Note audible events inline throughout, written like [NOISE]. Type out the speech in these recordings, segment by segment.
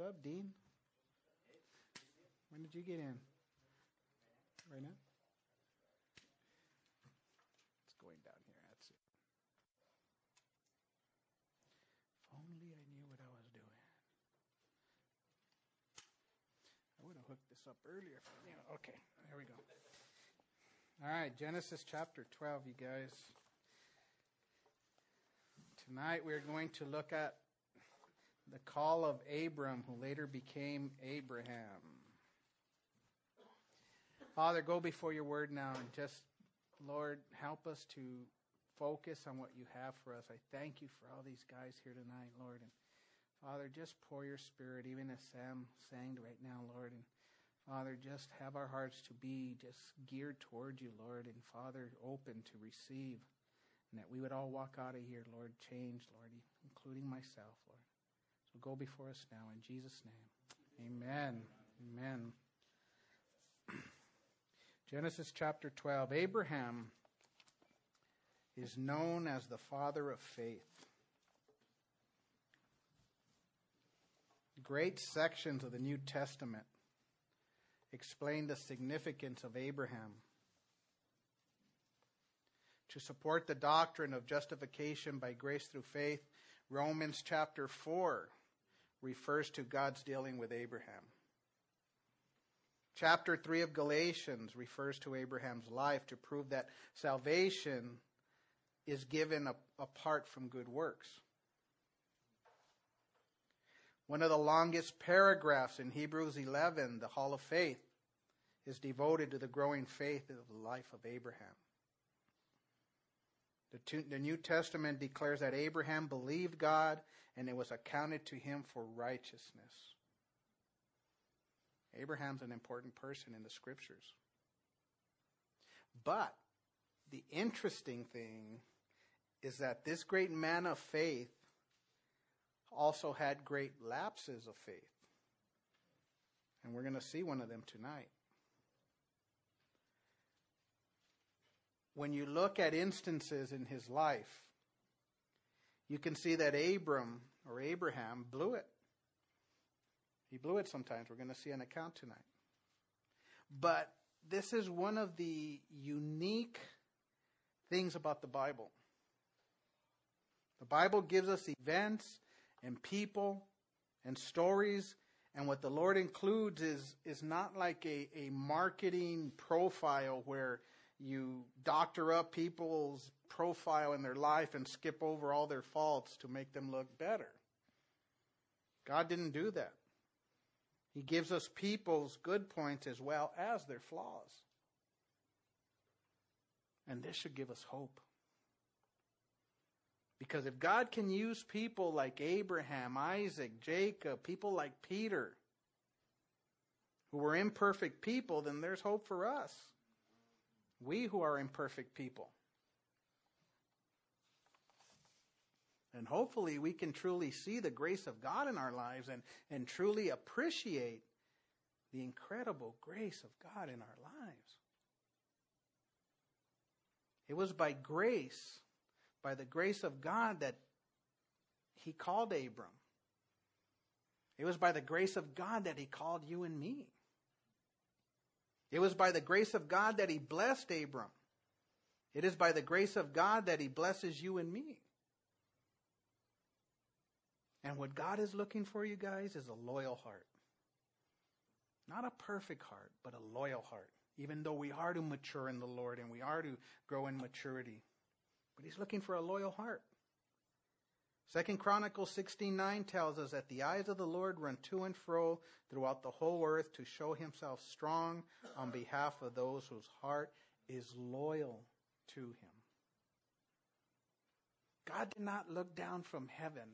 What's up, Dean? When did you get in? Right now? It's going down here. That's it. If only I knew what I was doing. I would have hooked this up earlier. You know, okay, there we go. All right, Genesis chapter 12, you guys. Tonight we're going to look at the call of Abram, who later became Abraham. Father, go before your word now and just, Lord, help us to focus on what you have for us. I thank you for all these guys here tonight, Lord. And Father, just pour your spirit, even as Sam sang right now, Lord. And Father, just have our hearts to be just geared toward you, Lord. And Father, open to receive. And that we would all walk out of here, Lord, changed, Lord, including myself. So go before us now in Jesus' name. Amen. Amen. [CLEARS THROAT] Genesis chapter 12. Abraham is known as the father of faith. Great sections of the New Testament explain the significance of Abraham. To support the doctrine of justification by grace through faith, Romans chapter 4 refers to God's dealing with Abraham. Chapter 3 of Galatians refers to Abraham's life to prove that salvation is given apart from good works. One of the longest paragraphs in Hebrews 11, the Hall of Faith, is devoted to the growing faith of the life of Abraham. The, the New Testament declares that Abraham believed God and it was accounted to him for righteousness. Abraham's an important person in the scriptures. But the interesting thing is that this great man of faith also had great lapses of faith. And we're going to see one of them tonight. When you look at instances in his life, you can see that Abram or Abraham blew it. He blew it sometimes. We're going to see an account tonight. But this is one of the unique things about the Bible. The Bible gives us events and people and stories, and what the Lord includes is, is not like a, a marketing profile where you doctor up people's profile in their life and skip over all their faults to make them look better. God didn't do that. He gives us people's good points as well as their flaws. And this should give us hope. Because if God can use people like Abraham, Isaac, Jacob, people like Peter, who were imperfect people, then there's hope for us. We who are imperfect people. And hopefully we can truly see the grace of God in our lives and, and truly appreciate the incredible grace of God in our lives. It was by grace, by the grace of God, that he called Abram. It was by the grace of God that he called you and me. It was by the grace of God that he blessed Abram. It is by the grace of God that he blesses you and me. And what God is looking for you guys is a loyal heart. Not a perfect heart, but a loyal heart. Even though we are to mature in the Lord and we are to grow in maturity. But he's looking for a loyal heart. Second Chronicles 16:9 tells us that the eyes of the Lord run to and fro throughout the whole earth to show himself strong on behalf of those whose heart is loyal to him. God did not look down from heaven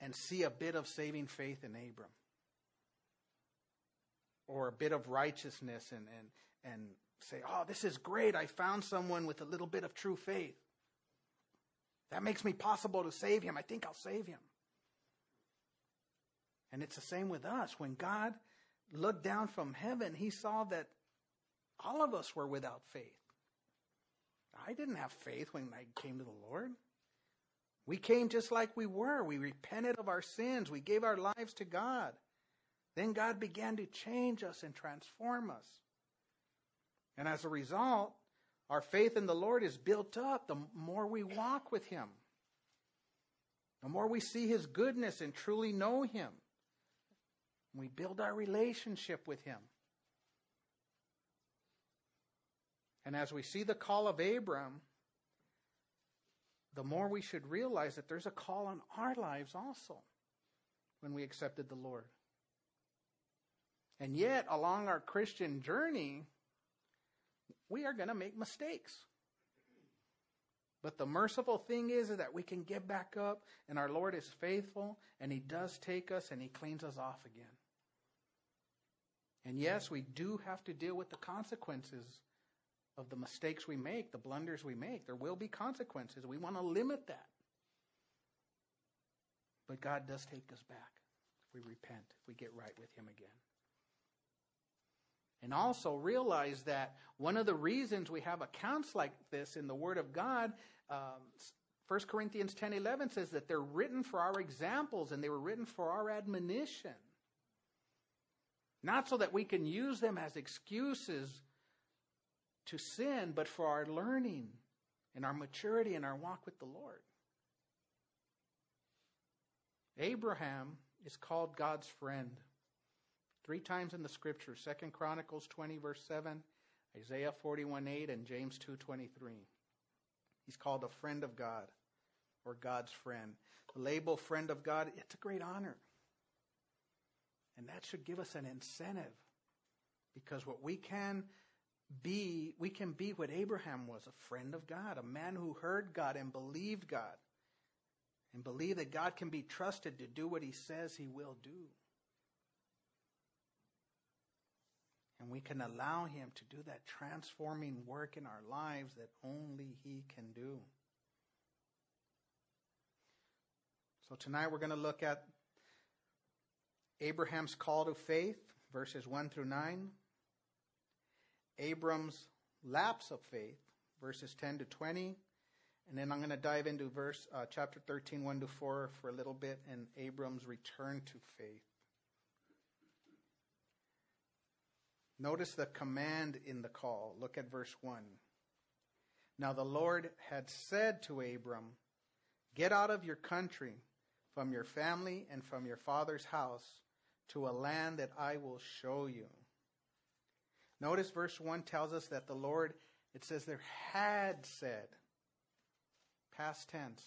and see a bit of saving faith in Abram or a bit of righteousness and, and, and say, oh, this is great. I found someone with a little bit of true faith. That makes me possible to save him. I think I'll save him. And it's the same with us. When God looked down from heaven, he saw that all of us were without faith. I didn't have faith when I came to the Lord. We came just like we were. We repented of our sins. We gave our lives to God. Then God began to change us and transform us. And as a result, our faith in the Lord is built up the more we walk with Him, the more we see His goodness and truly know Him. We build our relationship with Him. And as we see the call of Abram, the more we should realize that there's a call on our lives also when we accepted the Lord. And yet, along our Christian journey, we are going to make mistakes. But the merciful thing is, is that we can get back up, and our Lord is faithful, and He does take us and He cleans us off again. And yes, we do have to deal with the consequences of the mistakes we make, the blunders we make. There will be consequences. We want to limit that. But God does take us back if we repent, if we get right with Him again. And also realize that one of the reasons we have accounts like this in the Word of God, um, 1 Corinthians 10 11 says that they're written for our examples and they were written for our admonition. Not so that we can use them as excuses to sin, but for our learning and our maturity and our walk with the Lord. Abraham is called God's friend. Three times in the scripture, Second Chronicles 20, verse 7, Isaiah 41, 8, and James 2, 23. He's called a friend of God or God's friend. The label friend of God, it's a great honor. And that should give us an incentive because what we can be, we can be what Abraham was a friend of God, a man who heard God and believed God, and believe that God can be trusted to do what he says he will do. And we can allow him to do that transforming work in our lives that only he can do. So tonight we're going to look at Abraham's call to faith, verses 1 through 9. Abram's lapse of faith, verses 10 to 20. And then I'm going to dive into verse uh, chapter 13, 1 to 4 for a little bit, and Abram's return to faith. Notice the command in the call. Look at verse 1. Now the Lord had said to Abram, Get out of your country, from your family, and from your father's house, to a land that I will show you. Notice verse 1 tells us that the Lord, it says there had said, past tense.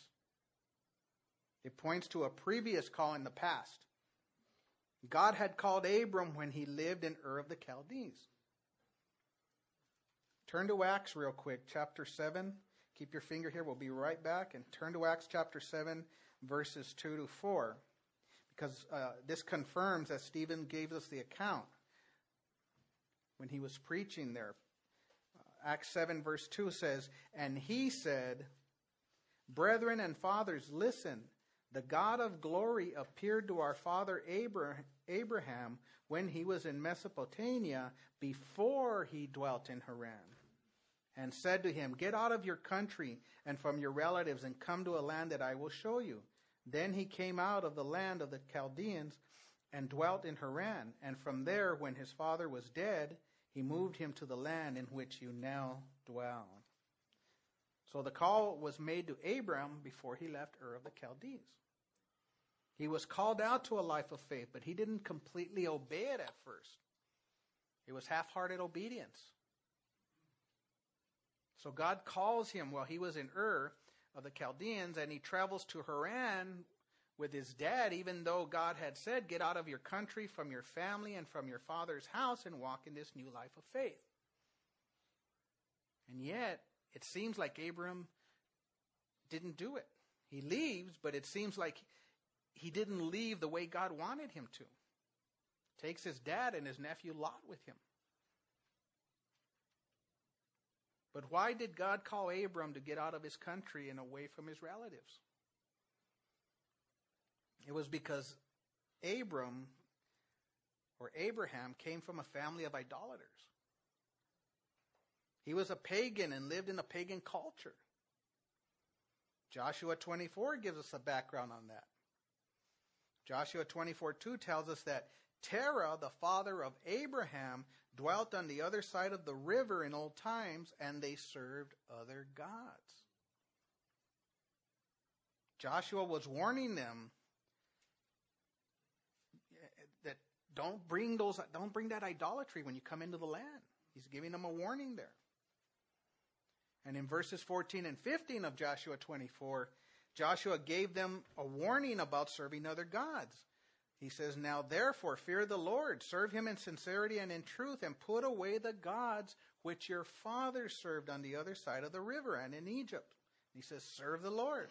It points to a previous call in the past. God had called Abram when he lived in Ur of the Chaldees. Turn to Acts real quick, chapter 7. Keep your finger here. We'll be right back. And turn to Acts chapter 7, verses 2 to 4. Because uh, this confirms that Stephen gave us the account when he was preaching there. Uh, Acts 7, verse 2 says, And he said, Brethren and fathers, listen. The God of glory appeared to our father Abraham when he was in Mesopotamia before he dwelt in Haran and said to him, Get out of your country and from your relatives and come to a land that I will show you. Then he came out of the land of the Chaldeans and dwelt in Haran. And from there, when his father was dead, he moved him to the land in which you now dwell. So the call was made to Abram before he left Ur of the Chaldees. He was called out to a life of faith, but he didn't completely obey it at first. It was half hearted obedience. So God calls him while he was in Ur of the Chaldeans, and he travels to Haran with his dad, even though God had said, Get out of your country, from your family, and from your father's house, and walk in this new life of faith. And yet, it seems like Abram didn't do it. He leaves, but it seems like he didn't leave the way God wanted him to. Takes his dad and his nephew Lot with him. But why did God call Abram to get out of his country and away from his relatives? It was because Abram or Abraham came from a family of idolaters. He was a pagan and lived in a pagan culture. Joshua 24 gives us a background on that. Joshua 24 2 tells us that Terah, the father of Abraham, dwelt on the other side of the river in old times, and they served other gods. Joshua was warning them that don't bring those don't bring that idolatry when you come into the land. He's giving them a warning there. And in verses 14 and 15 of Joshua 24, Joshua gave them a warning about serving other gods. He says, Now therefore fear the Lord, serve him in sincerity and in truth, and put away the gods which your fathers served on the other side of the river and in Egypt. He says, Serve the Lord.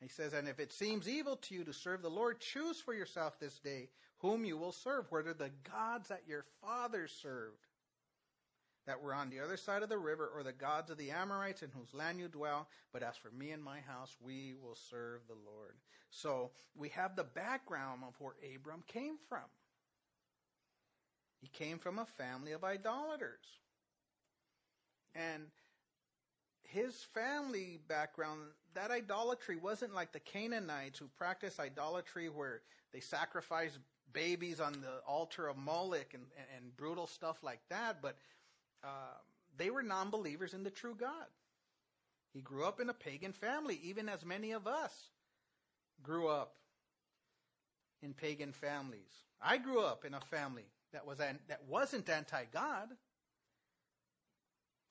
He says, And if it seems evil to you to serve the Lord, choose for yourself this day whom you will serve, whether the gods that your fathers served that were on the other side of the river, or the gods of the Amorites in whose land you dwell. But as for me and my house, we will serve the Lord. So we have the background of where Abram came from. He came from a family of idolaters. And his family background, that idolatry wasn't like the Canaanites who practiced idolatry where they sacrificed babies on the altar of Moloch and, and, and brutal stuff like that, but uh, they were non believers in the true God. He grew up in a pagan family, even as many of us grew up in pagan families. I grew up in a family that was an, that wasn't anti-God,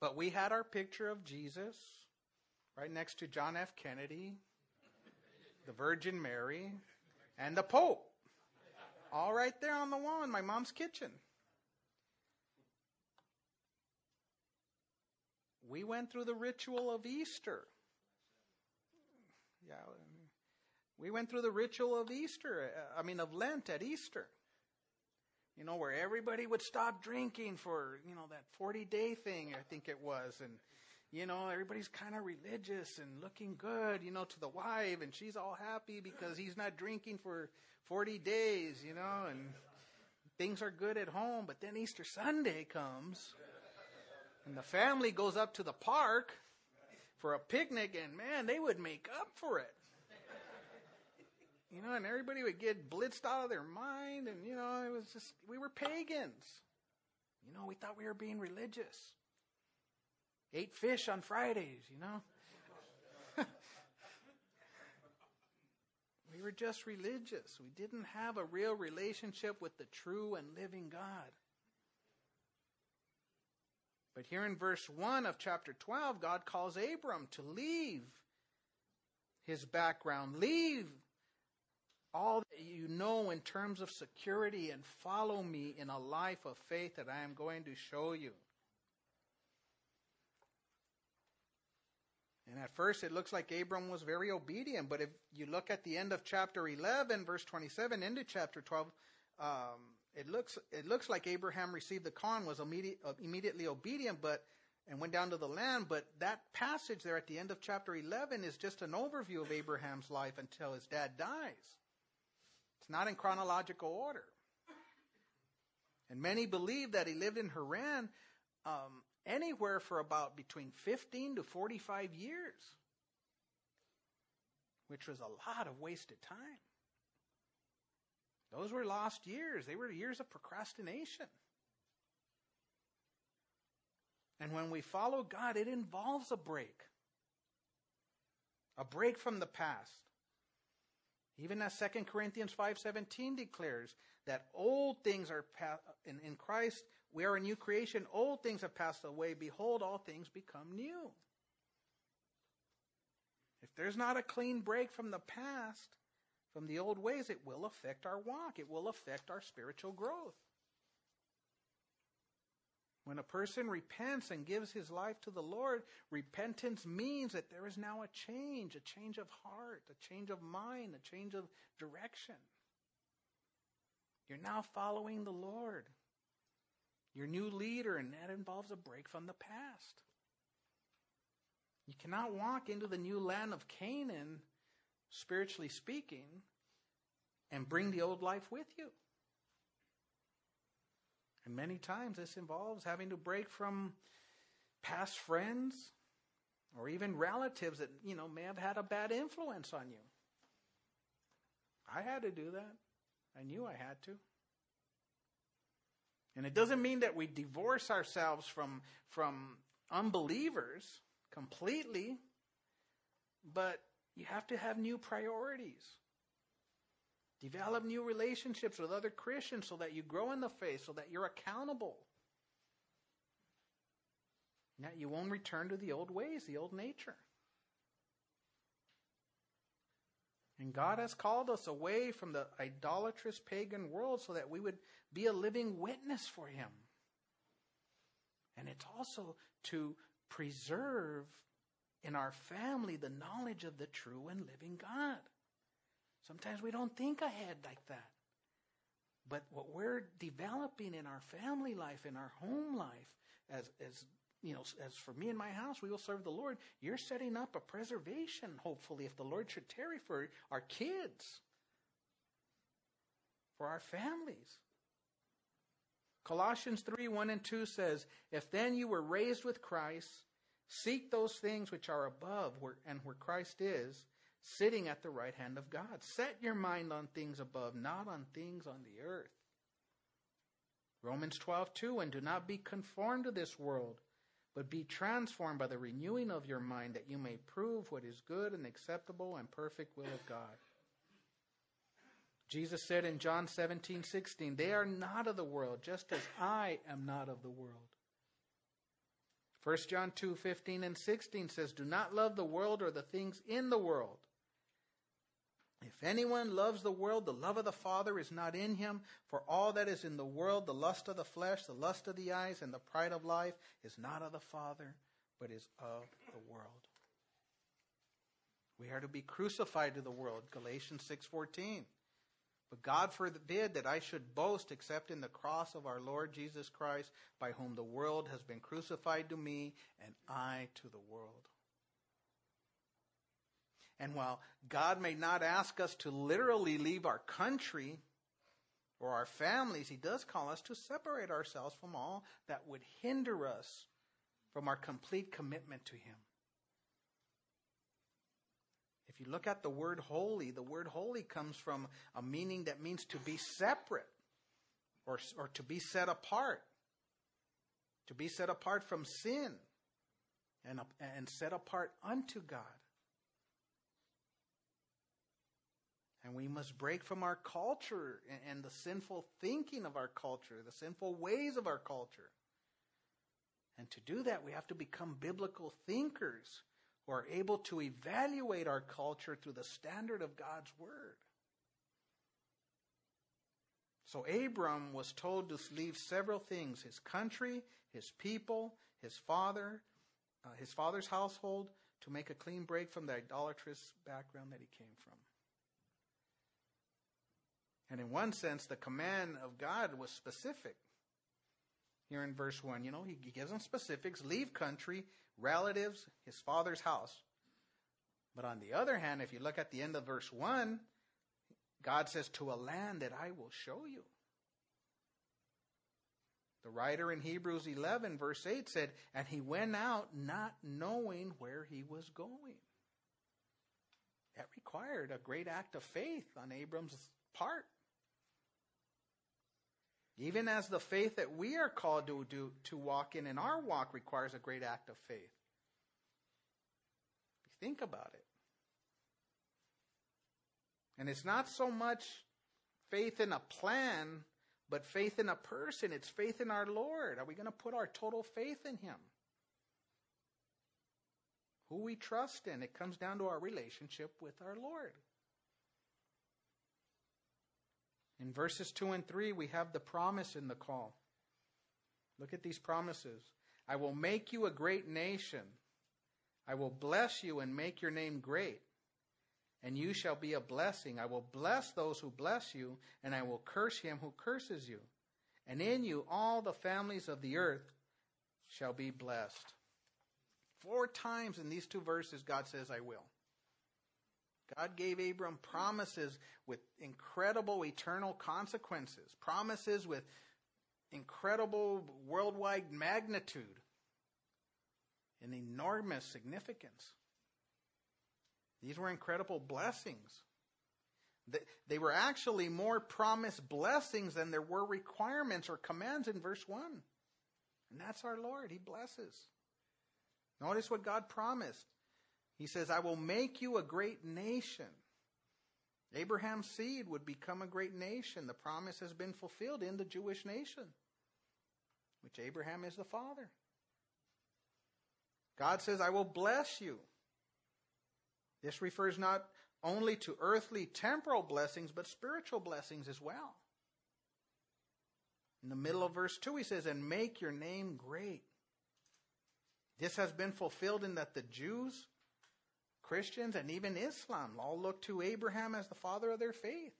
but we had our picture of Jesus right next to John F. Kennedy, the Virgin Mary, and the Pope, all right there on the wall in my mom's kitchen. We went through the ritual of Easter. Yeah, we went through the ritual of Easter, uh, I mean, of Lent at Easter. You know, where everybody would stop drinking for, you know, that 40 day thing, I think it was. And, you know, everybody's kind of religious and looking good, you know, to the wife, and she's all happy because he's not drinking for 40 days, you know, and things are good at home. But then Easter Sunday comes, and the family goes up to the park for a picnic, and man, they would make up for it. You know, and everybody would get blitzed out of their mind, and you know, it was just we were pagans. You know, we thought we were being religious. Ate fish on Fridays, you know. [LAUGHS] we were just religious. We didn't have a real relationship with the true and living God. But here in verse 1 of chapter 12, God calls Abram to leave his background, leave all that you know in terms of security and follow me in a life of faith that I am going to show you. And at first it looks like Abram was very obedient, but if you look at the end of chapter 11, verse 27, into chapter 12, um, it looks it looks like Abraham received the con was immediate, uh, immediately obedient, but and went down to the land. But that passage there at the end of chapter 11 is just an overview of Abraham's life until his dad dies. It's not in chronological order. And many believe that he lived in Haran um, anywhere for about between 15 to 45 years, which was a lot of wasted time. Those were lost years. They were years of procrastination. And when we follow God, it involves a break. A break from the past. Even as 2 Corinthians 5:17 declares that old things are in, in Christ, we are a new creation. Old things have passed away. Behold, all things become new. If there's not a clean break from the past, from the old ways, it will affect our walk. It will affect our spiritual growth. When a person repents and gives his life to the Lord, repentance means that there is now a change, a change of heart, a change of mind, a change of direction. You're now following the Lord, your new leader, and that involves a break from the past. You cannot walk into the new land of Canaan, spiritually speaking, and bring the old life with you. And many times this involves having to break from past friends or even relatives that, you know, may have had a bad influence on you. I had to do that. I knew I had to. And it doesn't mean that we divorce ourselves from, from unbelievers completely, but you have to have new priorities. Develop new relationships with other Christians so that you grow in the faith, so that you're accountable. That you won't return to the old ways, the old nature. And God has called us away from the idolatrous pagan world so that we would be a living witness for Him. And it's also to preserve in our family the knowledge of the true and living God. Sometimes we don't think ahead like that. But what we're developing in our family life, in our home life, as, as you know, as for me and my house, we will serve the Lord. You're setting up a preservation, hopefully, if the Lord should tarry for our kids, for our families. Colossians 3 1 and 2 says, If then you were raised with Christ, seek those things which are above where, and where Christ is, sitting at the right hand of God. Set your mind on things above, not on things on the earth. Romans 12 2 And do not be conformed to this world but be transformed by the renewing of your mind that you may prove what is good and acceptable and perfect will of God. Jesus said in John 17, 16, They are not of the world, just as I am not of the world. 1 John 2, 15 and 16 says, Do not love the world or the things in the world. If anyone loves the world, the love of the Father is not in him. For all that is in the world, the lust of the flesh, the lust of the eyes, and the pride of life, is not of the Father, but is of the world. We are to be crucified to the world, Galatians 6:14. But God forbid that I should boast except in the cross of our Lord Jesus Christ, by whom the world has been crucified to me, and I to the world. And while God may not ask us to literally leave our country or our families, He does call us to separate ourselves from all that would hinder us from our complete commitment to Him. If you look at the word holy, the word holy comes from a meaning that means to be separate or, or to be set apart, to be set apart from sin and, and set apart unto God. And we must break from our culture and the sinful thinking of our culture, the sinful ways of our culture. And to do that, we have to become biblical thinkers who are able to evaluate our culture through the standard of God's Word. So Abram was told to leave several things his country, his people, his father, uh, his father's household, to make a clean break from the idolatrous background that he came from. And in one sense, the command of God was specific. Here in verse 1, you know, he gives them specifics leave country, relatives, his father's house. But on the other hand, if you look at the end of verse 1, God says, To a land that I will show you. The writer in Hebrews 11, verse 8 said, And he went out not knowing where he was going. That required a great act of faith on Abram's part. Even as the faith that we are called to do to walk in in our walk requires a great act of faith. Think about it. And it's not so much faith in a plan, but faith in a person. It's faith in our Lord. Are we going to put our total faith in Him? Who we trust in. It comes down to our relationship with our Lord. In verses 2 and 3, we have the promise in the call. Look at these promises. I will make you a great nation. I will bless you and make your name great, and you shall be a blessing. I will bless those who bless you, and I will curse him who curses you. And in you all the families of the earth shall be blessed. Four times in these two verses, God says, I will. God gave Abram promises with incredible eternal consequences, promises with incredible worldwide magnitude. and enormous significance. These were incredible blessings. They were actually more promised blessings than there were requirements or commands in verse 1. And that's our Lord. He blesses. Notice what God promised. He says, I will make you a great nation. Abraham's seed would become a great nation. The promise has been fulfilled in the Jewish nation, which Abraham is the father. God says, I will bless you. This refers not only to earthly temporal blessings, but spiritual blessings as well. In the middle of verse 2, he says, And make your name great. This has been fulfilled in that the Jews, Christians, and even Islam all look to Abraham as the father of their faith.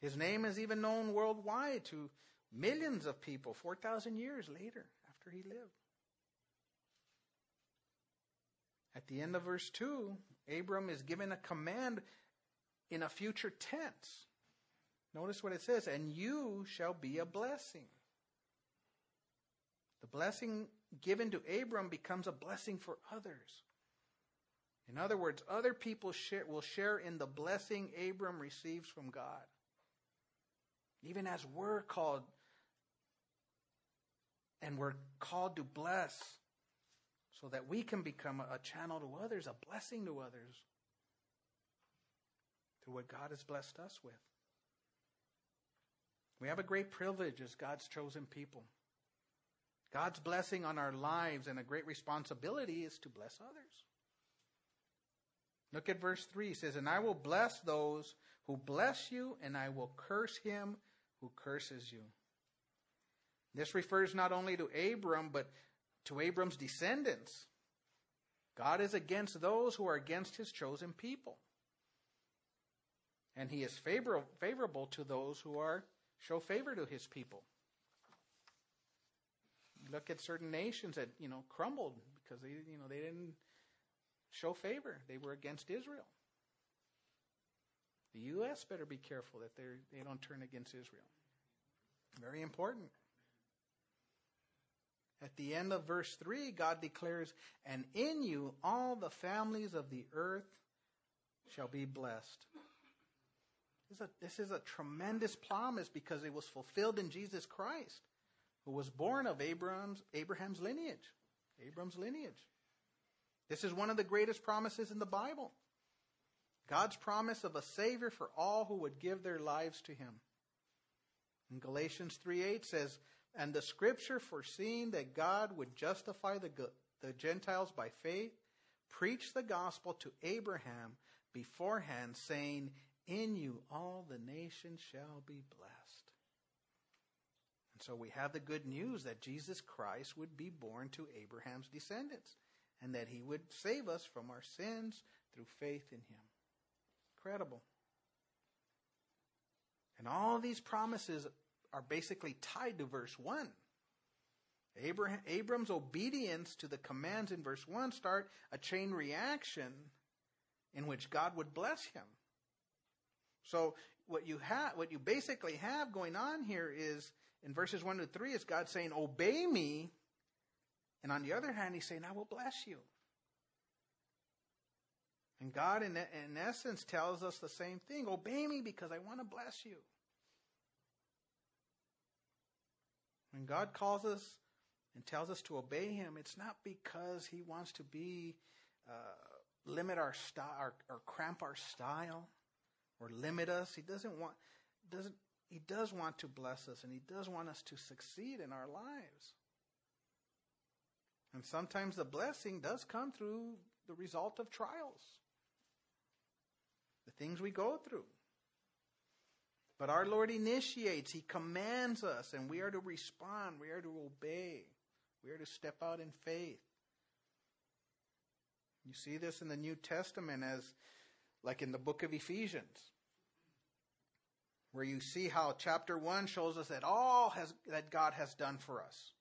His name is even known worldwide to millions of people 4,000 years later after he lived. At the end of verse 2, Abram is given a command in a future tense. Notice what it says, and you shall be a blessing. The blessing given to Abram becomes a blessing for others. In other words, other people share, will share in the blessing Abram receives from God. Even as we're called and we're called to bless so that we can become a channel to others, a blessing to others through what God has blessed us with. We have a great privilege as God's chosen people. God's blessing on our lives and a great responsibility is to bless others. Look at verse 3. He says, And I will bless those who bless you, and I will curse him who curses you. This refers not only to Abram, but to Abram's descendants. God is against those who are against his chosen people. And he is favor- favorable to those who are show favor to his people. Look at certain nations that, you know, crumbled because they, you know, they didn't show favor. They were against Israel. The U.S. better be careful that they they don't turn against Israel. Very important. At the end of verse 3, God declares, And in you all the families of the earth shall be blessed. This is, a, this is a tremendous promise because it was fulfilled in Jesus Christ, who was born of Abraham's, Abraham's lineage. Abram's lineage. This is one of the greatest promises in the Bible. God's promise of a Savior for all who would give their lives to Him. In Galatians 3 8 says, and the scripture foreseeing that God would justify the, the Gentiles by faith, preached the gospel to Abraham beforehand, saying, In you all the nations shall be blessed. So we have the good news that Jesus Christ would be born to Abraham's descendants and that he would save us from our sins through faith in him. Incredible. And all these promises are basically tied to verse 1. Abraham, Abram's obedience to the commands in verse 1 start a chain reaction in which God would bless him. So what you have what you basically have going on here is in verses 1 to 3 is God saying obey me and on the other hand he's saying I will bless you. And God in, in essence tells us the same thing obey me because I want to bless you. When God calls us and tells us to obey Him, it's not because He wants to be uh, limit our style or, or cramp our style or limit us. He doesn't want doesn't He does want to bless us and He does want us to succeed in our lives. And sometimes the blessing does come through the result of trials, the things we go through. But our Lord initiates, He commands us, and we are to respond, we are to obey, we are to step out in faith. You see this in the New Testament as like in the book of Ephesians, where you see how chapter 1 shows us that all has, that God has done for us.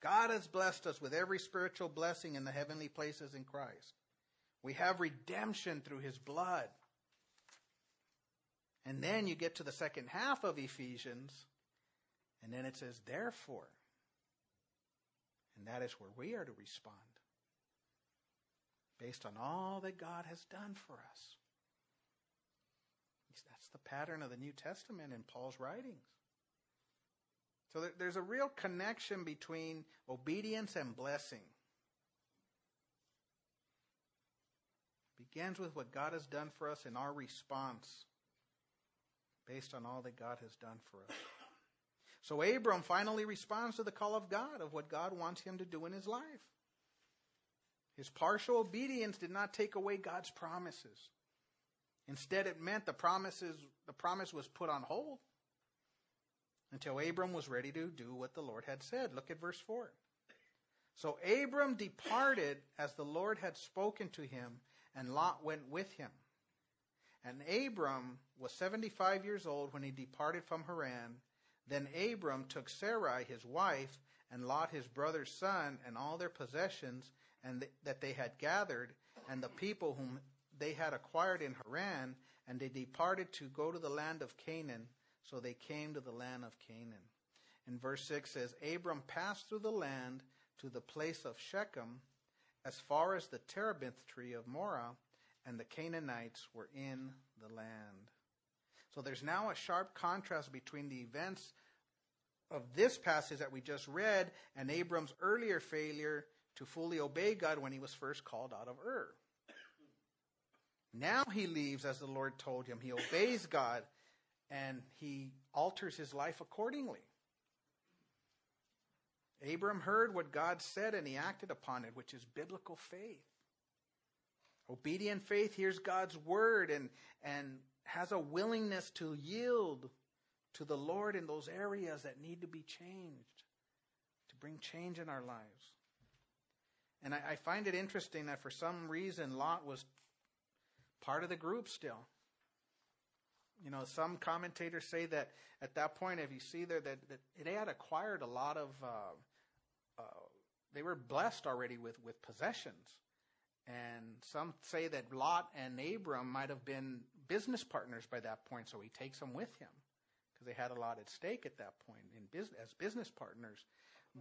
God has blessed us with every spiritual blessing in the heavenly places in Christ. We have redemption through his blood. And then you get to the second half of Ephesians, and then it says, therefore. And that is where we are to respond based on all that God has done for us. That's the pattern of the New Testament in Paul's writings. So there's a real connection between obedience and blessing. It begins with what God has done for us and our response based on all that God has done for us. So Abram finally responds to the call of God of what God wants him to do in his life. His partial obedience did not take away God's promises. Instead, it meant the promises the promise was put on hold until Abram was ready to do what the Lord had said. Look at verse 4. So Abram departed as the Lord had spoken to him, and Lot went with him. And Abram was 75 years old when he departed from Haran. Then Abram took Sarai his wife, and Lot his brother's son, and all their possessions and th- that they had gathered, and the people whom they had acquired in Haran, and they departed to go to the land of Canaan. So they came to the land of Canaan. In verse 6 says, Abram passed through the land to the place of Shechem, as far as the terebinth tree of Moreh, and the Canaanites were in the land. So there's now a sharp contrast between the events of this passage that we just read and Abram's earlier failure to fully obey God when he was first called out of Ur. Now he leaves as the Lord told him. He obeys God and he alters his life accordingly. Abram heard what God said and he acted upon it, which is biblical faith. Obedient faith hears God's word and, and has a willingness to yield to the Lord in those areas that need to be changed, to bring change in our lives. And I, I find it interesting that for some reason Lot was part of the group still. You know, some commentators say that at that point, if you see there, that, that they had acquired a lot of, uh, uh, they were blessed already with, with possessions. And some say that Lot and Abram might have been business partners by that point, so he takes them with him because they had a lot at stake at that point in business, as business partners.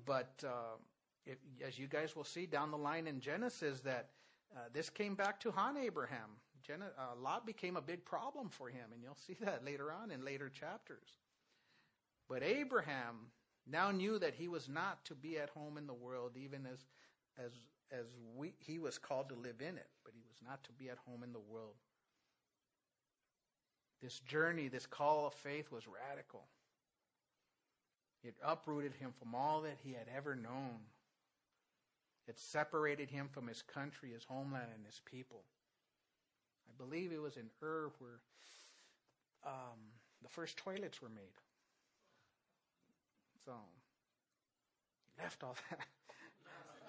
But uh, if, as you guys will see down the line in Genesis, that uh, this came back to haunt Abraham. Gen- uh, Lot became a big problem for him, and you'll see [LAUGHS] that later on in later chapters. But Abraham now knew that he was not to be at home in the world, even as as as we, he was called to live in it, but he was not to be at home in the world. This journey, this call of faith was radical. It uprooted him from all that he had ever known. It separated him from his country, his homeland, and his people. I believe it was in Ur where um, the first toilets were made. So, he left all [LAUGHS] that.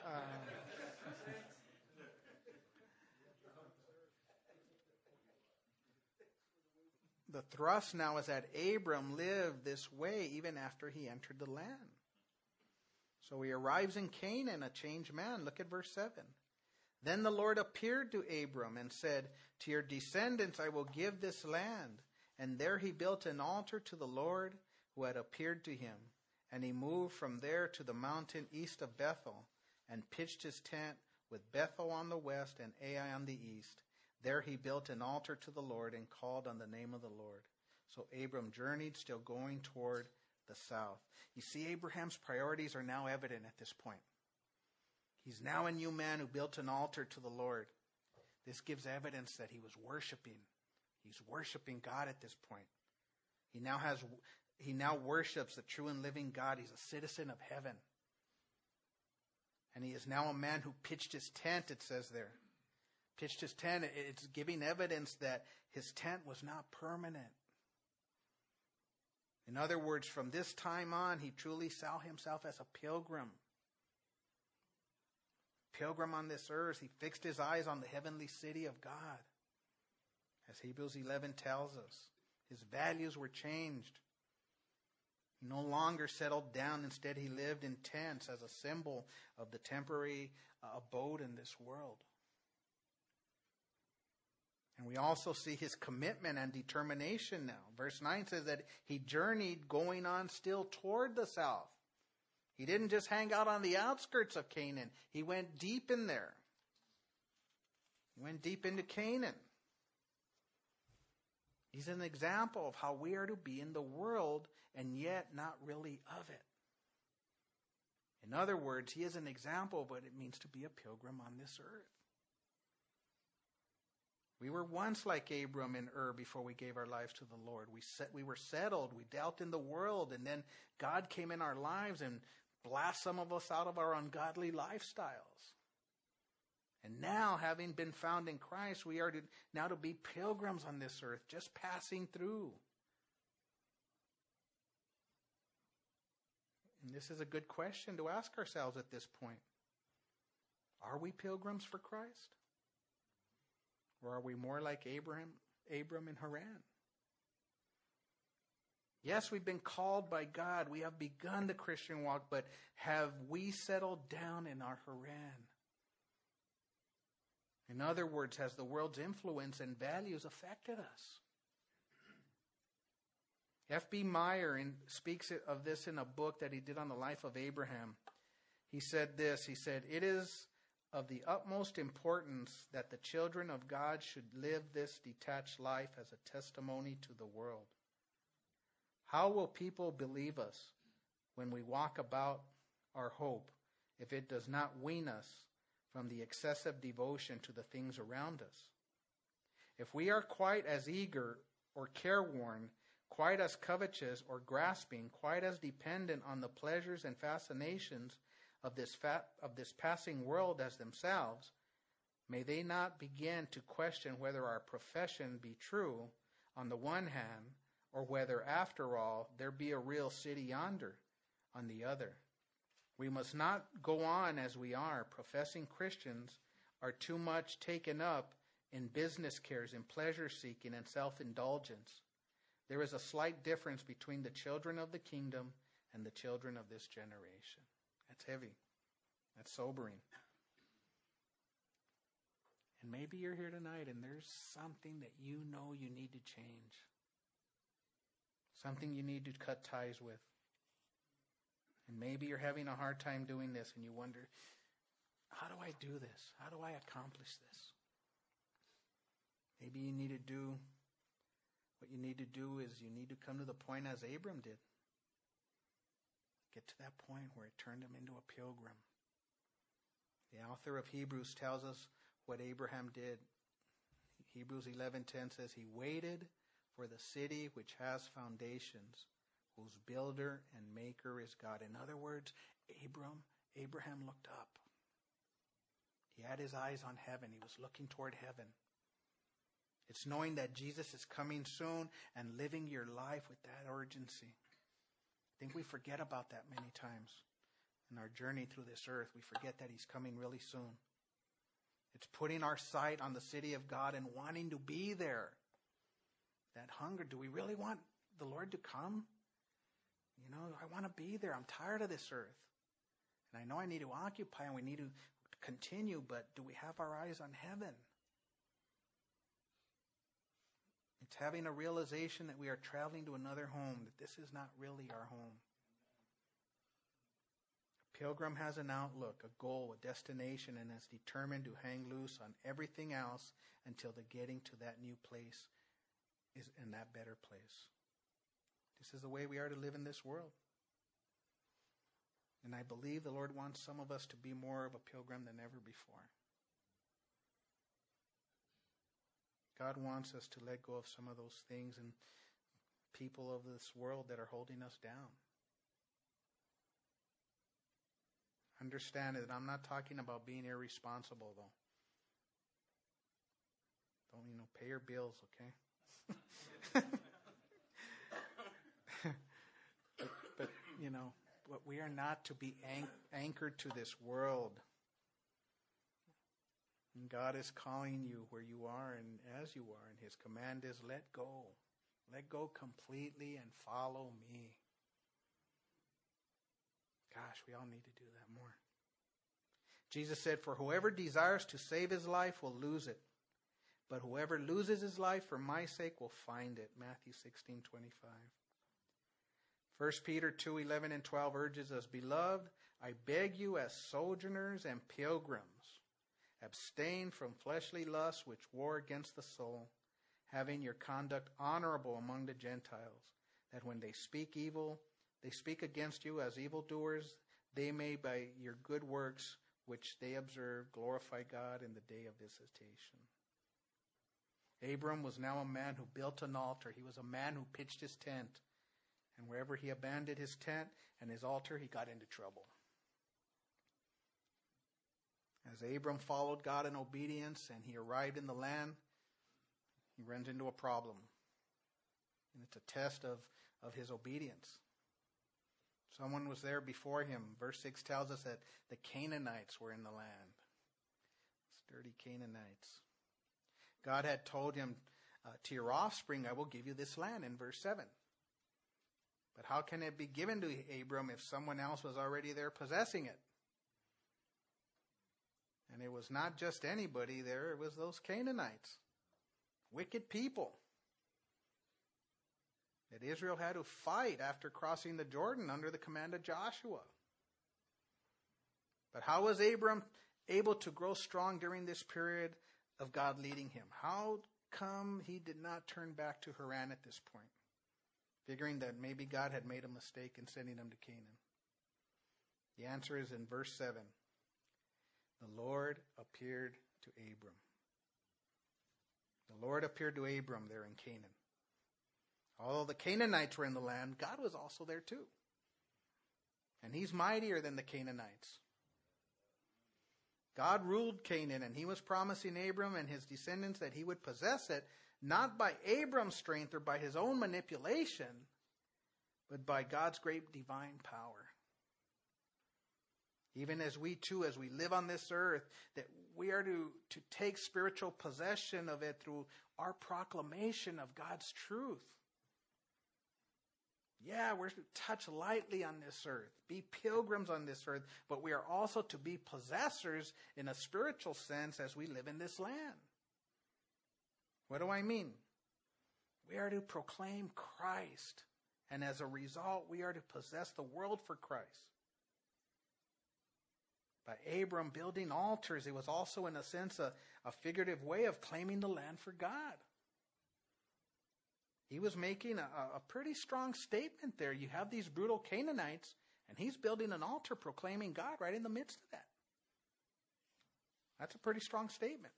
uh, the thrust now is that Abram lived this way even after he entered the land. So he arrives in Canaan, a changed man. Look at verse 7. Then the Lord appeared to Abram and said, To your descendants I will give this land. And there he built an altar to the Lord who had appeared to him. And he moved from there to the mountain east of Bethel and pitched his tent with Bethel on the west and Ai on the east. There he built an altar to the Lord and called on the name of the Lord. So Abram journeyed, still going toward the south. You see, Abraham's priorities are now evident at this point. He's now a new man who built an altar to the Lord. This gives evidence that he was worshiping. He's worshiping God at this point. He now has he now worships the true and living God. He's a citizen of heaven. And he is now a man who pitched his tent, it says there. Pitched his tent. It's giving evidence that his tent was not permanent. In other words, from this time on, he truly saw himself as a pilgrim. Pilgrim on this earth. He fixed his eyes on the heavenly city of God. As Hebrews 11 tells us, his values were changed. He no longer settled down. Instead, he lived in tents as a symbol of the temporary uh, abode in this world. And we also see his commitment and determination now. Verse 9 says that he journeyed going on still toward the south. He didn't just hang out on the outskirts of Canaan, he went deep in there. He went deep into Canaan. He's an example of how we are to be in the world and yet not really of it. In other words, he is an example of what it means to be a pilgrim on this earth. We were once like Abram and Ur before we gave our lives to the Lord. We set, we were settled. We dealt in the world, and then God came in our lives and blast some of us out of our ungodly lifestyles. And now, having been found in Christ, we are to, now to be pilgrims on this earth, just passing through. And this is a good question to ask ourselves at this point. Are we pilgrims for Christ? Or are we more like Abraham, Abram in Haran? Yes, we've been called by God. We have begun the Christian walk, but have we settled down in our Haran? In other words, has the world's influence and values affected us? F.B. Meyer in, speaks of this in a book that he did on the life of Abraham. He said this He said, It is of the utmost importance that the children of God should live this detached life as a testimony to the world. How will people believe us when we walk about our hope if it does not wean us from the excessive devotion to the things around us? If we are quite as eager or careworn, quite as covetous or grasping, quite as dependent on the pleasures and fascinations of this, fat, of this passing world as themselves, may they not begin to question whether our profession be true on the one hand or whether, after all, there be a real city yonder on the other. We must not go on as we are. Professing Christians are too much taken up in business cares, in pleasure seeking, and self indulgence. There is a slight difference between the children of the kingdom and the children of this generation. That's heavy. That's sobering. And maybe you're here tonight and there's something that you know you need to change something you need to cut ties with. And maybe you're having a hard time doing this and you wonder, how do I do this? How do I accomplish this? Maybe you need to do what you need to do is you need to come to the point as Abram did. Get to that point where it turned him into a pilgrim. The author of Hebrews tells us what Abraham did. Hebrews 11:10 says he waited for the city which has foundations, whose builder and maker is God. In other words, Abram, Abraham looked up. He had his eyes on heaven. He was looking toward heaven. It's knowing that Jesus is coming soon and living your life with that urgency. I think we forget about that many times in our journey through this earth. We forget that he's coming really soon. It's putting our sight on the city of God and wanting to be there that hunger. Do we really want the Lord to come? You know, I want to be there. I'm tired of this earth. And I know I need to occupy and we need to continue, but do we have our eyes on heaven? It's having a realization that we are traveling to another home, that this is not really our home. A pilgrim has an outlook, a goal, a destination, and is determined to hang loose on everything else until the getting to that new place is in that better place. This is the way we are to live in this world. And I believe the Lord wants some of us to be more of a pilgrim than ever before. God wants us to let go of some of those things and people of this world that are holding us down. Understand that I'm not talking about being irresponsible, though. Don't, you know, pay your bills, okay? But, you know, but we are not to be anchored to this world. And God is calling you where you are and as you are, and His command is let go. Let go completely and follow me. Gosh, we all need to do that more. Jesus said, For whoever desires to save his life will lose it. But whoever loses his life for my sake will find it. Matthew 16, 25. 1 Peter 2 11 and 12 urges us, Beloved, I beg you as sojourners and pilgrims, abstain from fleshly lusts which war against the soul, having your conduct honorable among the Gentiles, that when they speak evil, they speak against you as evildoers, they may by your good works which they observe glorify God in the day of visitation. Abram was now a man who built an altar. He was a man who pitched his tent. And wherever he abandoned his tent and his altar, he got into trouble. As Abram followed God in obedience and he arrived in the land, he runs into a problem. And it's a test of, of his obedience. Someone was there before him. Verse 6 tells us that the Canaanites were in the land. Sturdy Canaanites. God had told him, uh, To your offspring I will give you this land in verse 7. But how can it be given to Abram if someone else was already there possessing it? And it was not just anybody there, it was those Canaanites. Wicked people that Israel had to fight after crossing the Jordan under the command of Joshua. But how was Abram able to grow strong during this period of God leading him? How come he did not turn back to Haran at this point, figuring that maybe God had made a mistake in sending him to Canaan? The answer is in verse 7. The Lord appeared to Abram. The Lord appeared to Abram there in Canaan. Although the Canaanites were in the land, God was also there too. And he's mightier than the Canaanites. God ruled Canaan, and he was promising Abram and his descendants that he would possess it, not by Abram's strength or by his own manipulation, but by God's great divine power. Even as we too, as we live on this earth, that we are to, to take spiritual possession of it through our proclamation of God's truth. Yeah, we're to touch lightly on this earth, be pilgrims on this earth, but we are also to be possessors in a spiritual sense as we live in this land. What do I mean? We are to proclaim Christ, and as a result, we are to possess the world for Christ. By Abram building altars, it was also, in a sense, a, a figurative way of claiming the land for God. He was making a, a pretty strong statement there. You have these brutal Canaanites, and he's building an altar proclaiming God right in the midst of that. That's a pretty strong statement.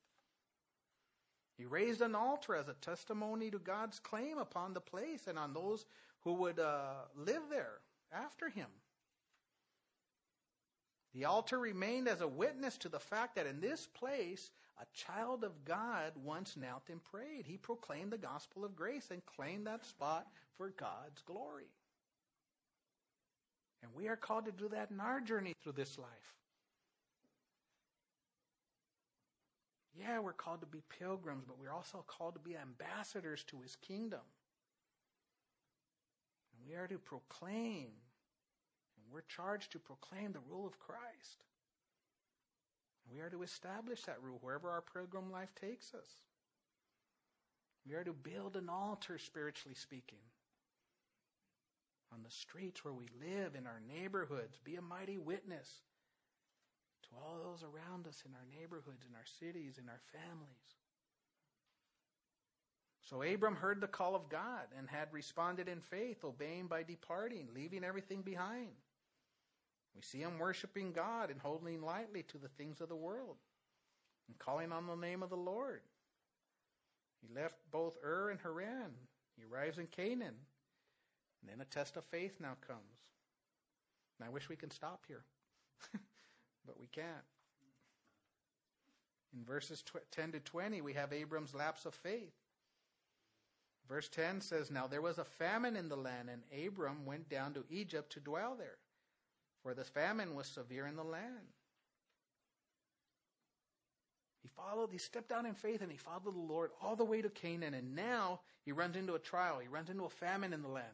He raised an altar as a testimony to God's claim upon the place and on those who would uh, live there after him. The altar remained as a witness to the fact that in this place, a child of God once knelt and prayed. He proclaimed the gospel of grace and claimed that spot for God's glory. And we are called to do that in our journey through this life. Yeah, we're called to be pilgrims, but we're also called to be ambassadors to his kingdom. And we are to proclaim and we're charged to proclaim the rule of Christ. We are to establish that rule wherever our pilgrim life takes us. We are to build an altar, spiritually speaking, on the streets where we live, in our neighborhoods. Be a mighty witness to all those around us in our neighborhoods, in our cities, in our families. So Abram heard the call of God and had responded in faith, obeying by departing, leaving everything behind. We see him worshiping God and holding lightly to the things of the world and calling on the name of the Lord. He left both Ur and Haran. He arrives in Canaan. And then a test of faith now comes. And I wish we can stop here, [LAUGHS] but we can't. In verses 10 to 20, we have Abram's lapse of faith. Verse 10 says, Now there was a famine in the land, and Abram went down to Egypt to dwell there for the famine was severe in the land. He followed, he stepped out in faith and he followed the Lord all the way to Canaan. And now he runs into a trial. He runs into a famine in the land.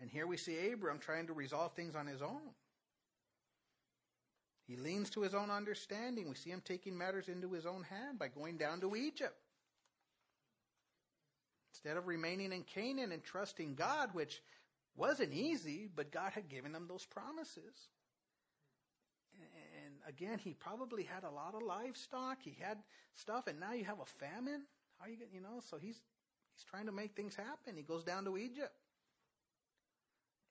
And here we see Abram trying to resolve things on his own. He leans to his own understanding. We see him taking matters into his own hand by going down to Egypt. Instead of remaining in Canaan and trusting God, which Wasn't easy, but God had given them those promises. And again, he probably had a lot of livestock. He had stuff, and now you have a famine. How are you get, you know? So he's he's trying to make things happen. He goes down to Egypt,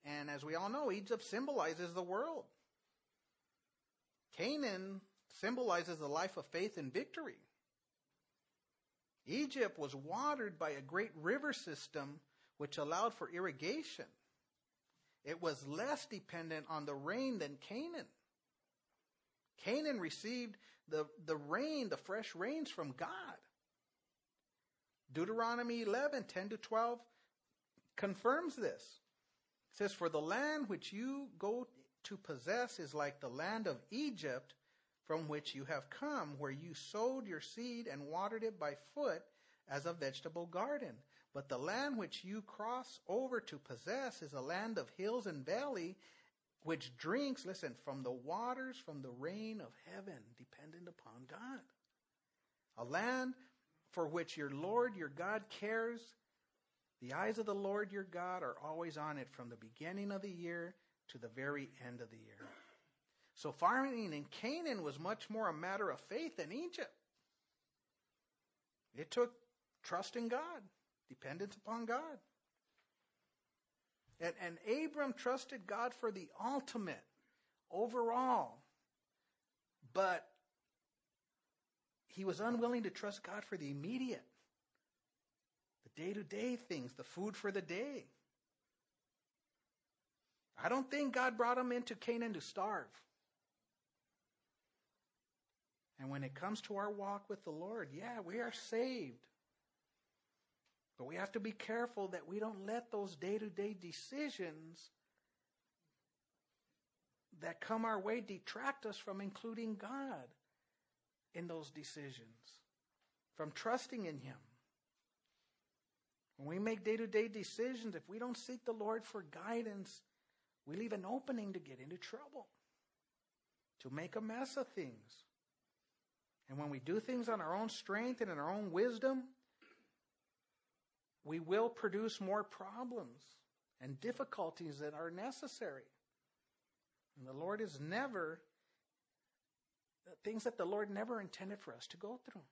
and as we all know, Egypt symbolizes the world. Canaan symbolizes the life of faith and victory. Egypt was watered by a great river system which allowed for irrigation. It was less dependent on the rain than Canaan. Canaan received the, the rain, the fresh rains from God. Deuteronomy 11, 10 to 12 confirms this. It says, For the land which you go to possess is like the land of Egypt from which you have come, where you sowed your seed and watered it by foot as a vegetable garden. But the land which you cross over to possess is a land of hills and valley, which drinks, listen, from the waters from the rain of heaven, dependent upon God. A land for which your Lord, your God, cares. The eyes of the Lord your God are always on it from the beginning of the year to the very end of the year. So farming in Canaan was much more a matter of faith than Egypt. It took trust in God, dependence upon God. And, and Abram trusted God for the ultimate, overall. But he was unwilling to trust God for the immediate, the day to day things, the food for the day. I don't think God brought him into Canaan to starve. And when it comes to our walk with the Lord, yeah, we are saved. But we have to be careful that we don't let those day to day decisions that come our way detract us from including God in those decisions, from trusting in Him. When we make day to day decisions, if we don't seek the Lord for guidance, we leave an opening to get into trouble, to make a mess of things. And when we do things on our own strength and in our own wisdom, we will produce more problems and difficulties that are necessary. And the Lord is never, things that the Lord never intended for us to go through.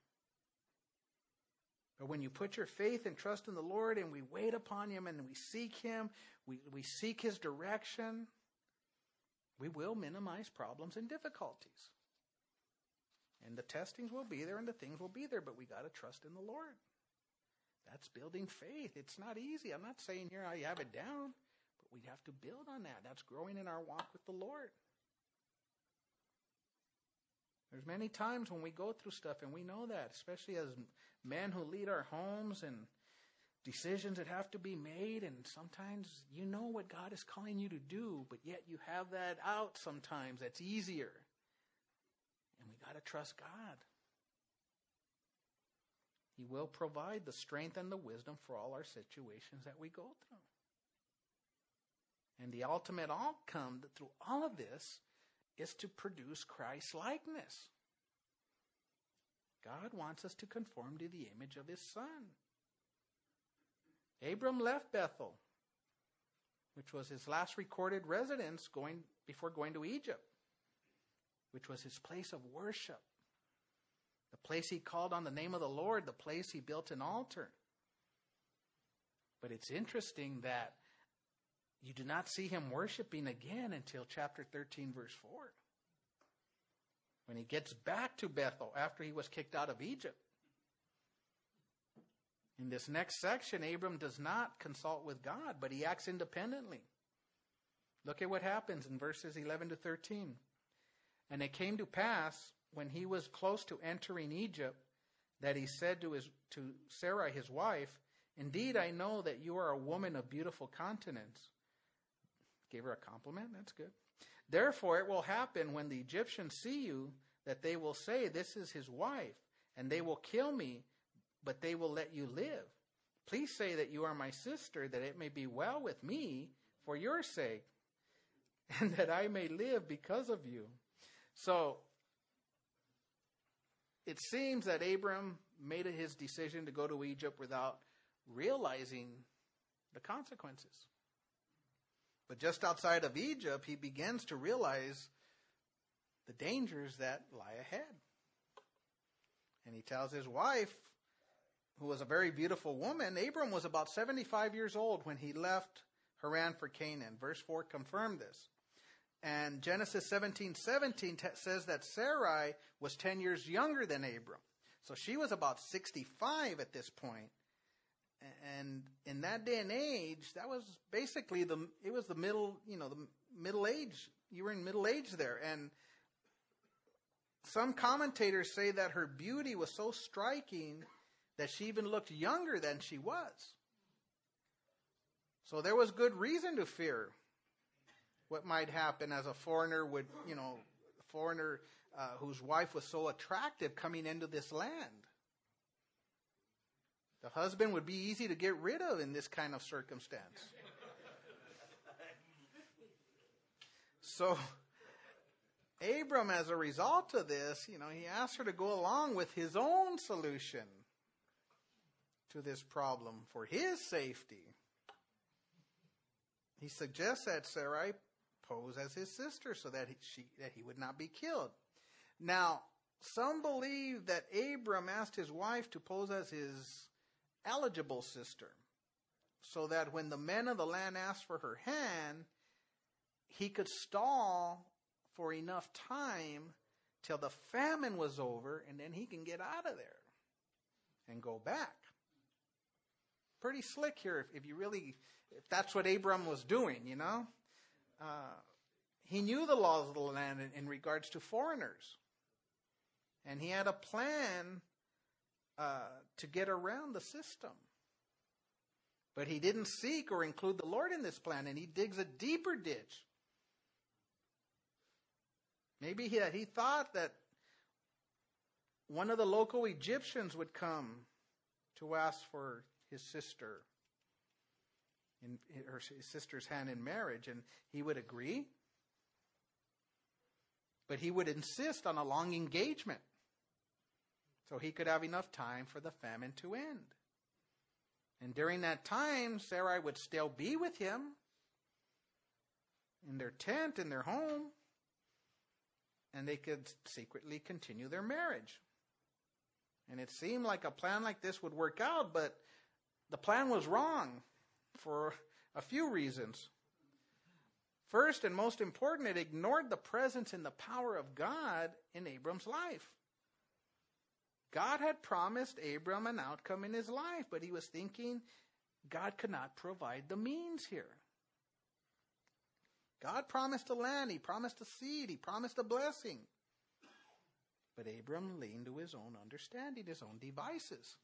But when you put your faith and trust in the Lord and we wait upon Him and we seek Him, we, we seek His direction, we will minimize problems and difficulties. And the testings will be there and the things will be there, but we got to trust in the Lord. That's building faith. It's not easy. I'm not saying here I have it down, but we have to build on that. That's growing in our walk with the Lord. There's many times when we go through stuff and we know that, especially as men who lead our homes and decisions that have to be made and sometimes you know what God is calling you to do, but yet you have that out sometimes that's easier. And we got to trust God. He will provide the strength and the wisdom for all our situations that we go through. And the ultimate outcome through all of this is to produce Christ likeness. God wants us to conform to the image of his son. Abram left Bethel, which was his last recorded residence going before going to Egypt, which was his place of worship. The place he called on the name of the Lord, the place he built an altar. But it's interesting that you do not see him worshiping again until chapter 13, verse 4. When he gets back to Bethel after he was kicked out of Egypt. In this next section, Abram does not consult with God, but he acts independently. Look at what happens in verses 11 to 13. And it came to pass when he was close to entering Egypt that he said to his to Sarai his wife, "Indeed, I know that you are a woman of beautiful countenance." Gave her a compliment. That's good. Therefore, it will happen when the Egyptians see you that they will say, "This is his wife," and they will kill me, but they will let you live. Please say that you are my sister, that it may be well with me for your sake, [LAUGHS] and that I may live because of you. So it seems that Abram made his decision to go to Egypt without realizing the consequences. But just outside of Egypt, he begins to realize the dangers that lie ahead. And he tells his wife, who was a very beautiful woman, Abram was about 75 years old when he left Haran for Canaan. Verse 4 confirmed this. And Genesis 17 17 t- says that Sarai was 10 years younger than Abram. So she was about 65 at this point. And in that day and age, that was basically the, it was the middle, you know, the middle age. You were in middle age there. And some commentators say that her beauty was so striking that she even looked younger than she was. So there was good reason to fear what might happen as a foreigner would, you know, foreigner uh, whose wife was so attractive coming into this land. The husband would be easy to get rid of in this kind of circumstance. so, Abram, as a result of this, you know, he asked her to go along with his own solution to this problem for his safety. He suggests that Sarai pose as his sister so that he, she, that he would not be killed. Now, some believe that Abram asked his wife to pose as his eligible sister so that when the men of the land asked for her hand, he could stall for enough time till the famine was over and then he can get out of there and go back. Pretty slick here if, if you really, if that's what Abram was doing, you know? Uh, he knew the laws of the land in, in, regards to foreigners. And he had a plan uh, to get around the system. But he didn't seek or include the Lord in this plan, and he digs a deeper ditch. Maybe he, he thought that one of the local Egyptians would come to ask for his sister in her sister's hand in marriage, and he would agree. But he would insist on a long engagement so he could have enough time for the famine to end. And during that time, Sarai would still be with him in their tent, in their home, and they could secretly continue their marriage. And it seemed like a plan like this would work out, but the plan was wrong for a few reasons. First and most important, it ignored the presence and the power of God in Abram's life. God had promised Abram an outcome in his life, but he was thinking God could not provide the means here. God promised a land, he promised a seed, he promised a blessing. But Abram leaned to his own understanding, his own devices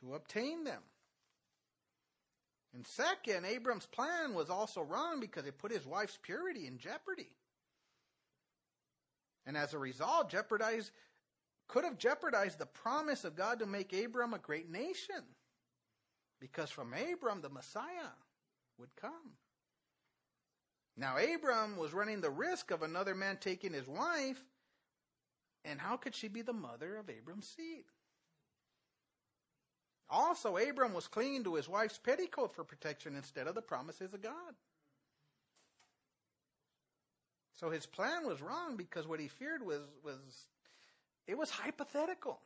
to obtain them. And second, Abram's plan was also wrong because it put his wife's purity in jeopardy. And as a result, jeopardized could have jeopardized the promise of God to make Abram a great nation. Because from Abram the Messiah would come. Now Abram was running the risk of another man taking his wife, and how could she be the mother of Abram's seed? Also, Abram was clinging to his wife's petticoat for protection instead of the promises of God. So his plan was wrong because what he feared was, was it was hypothetical.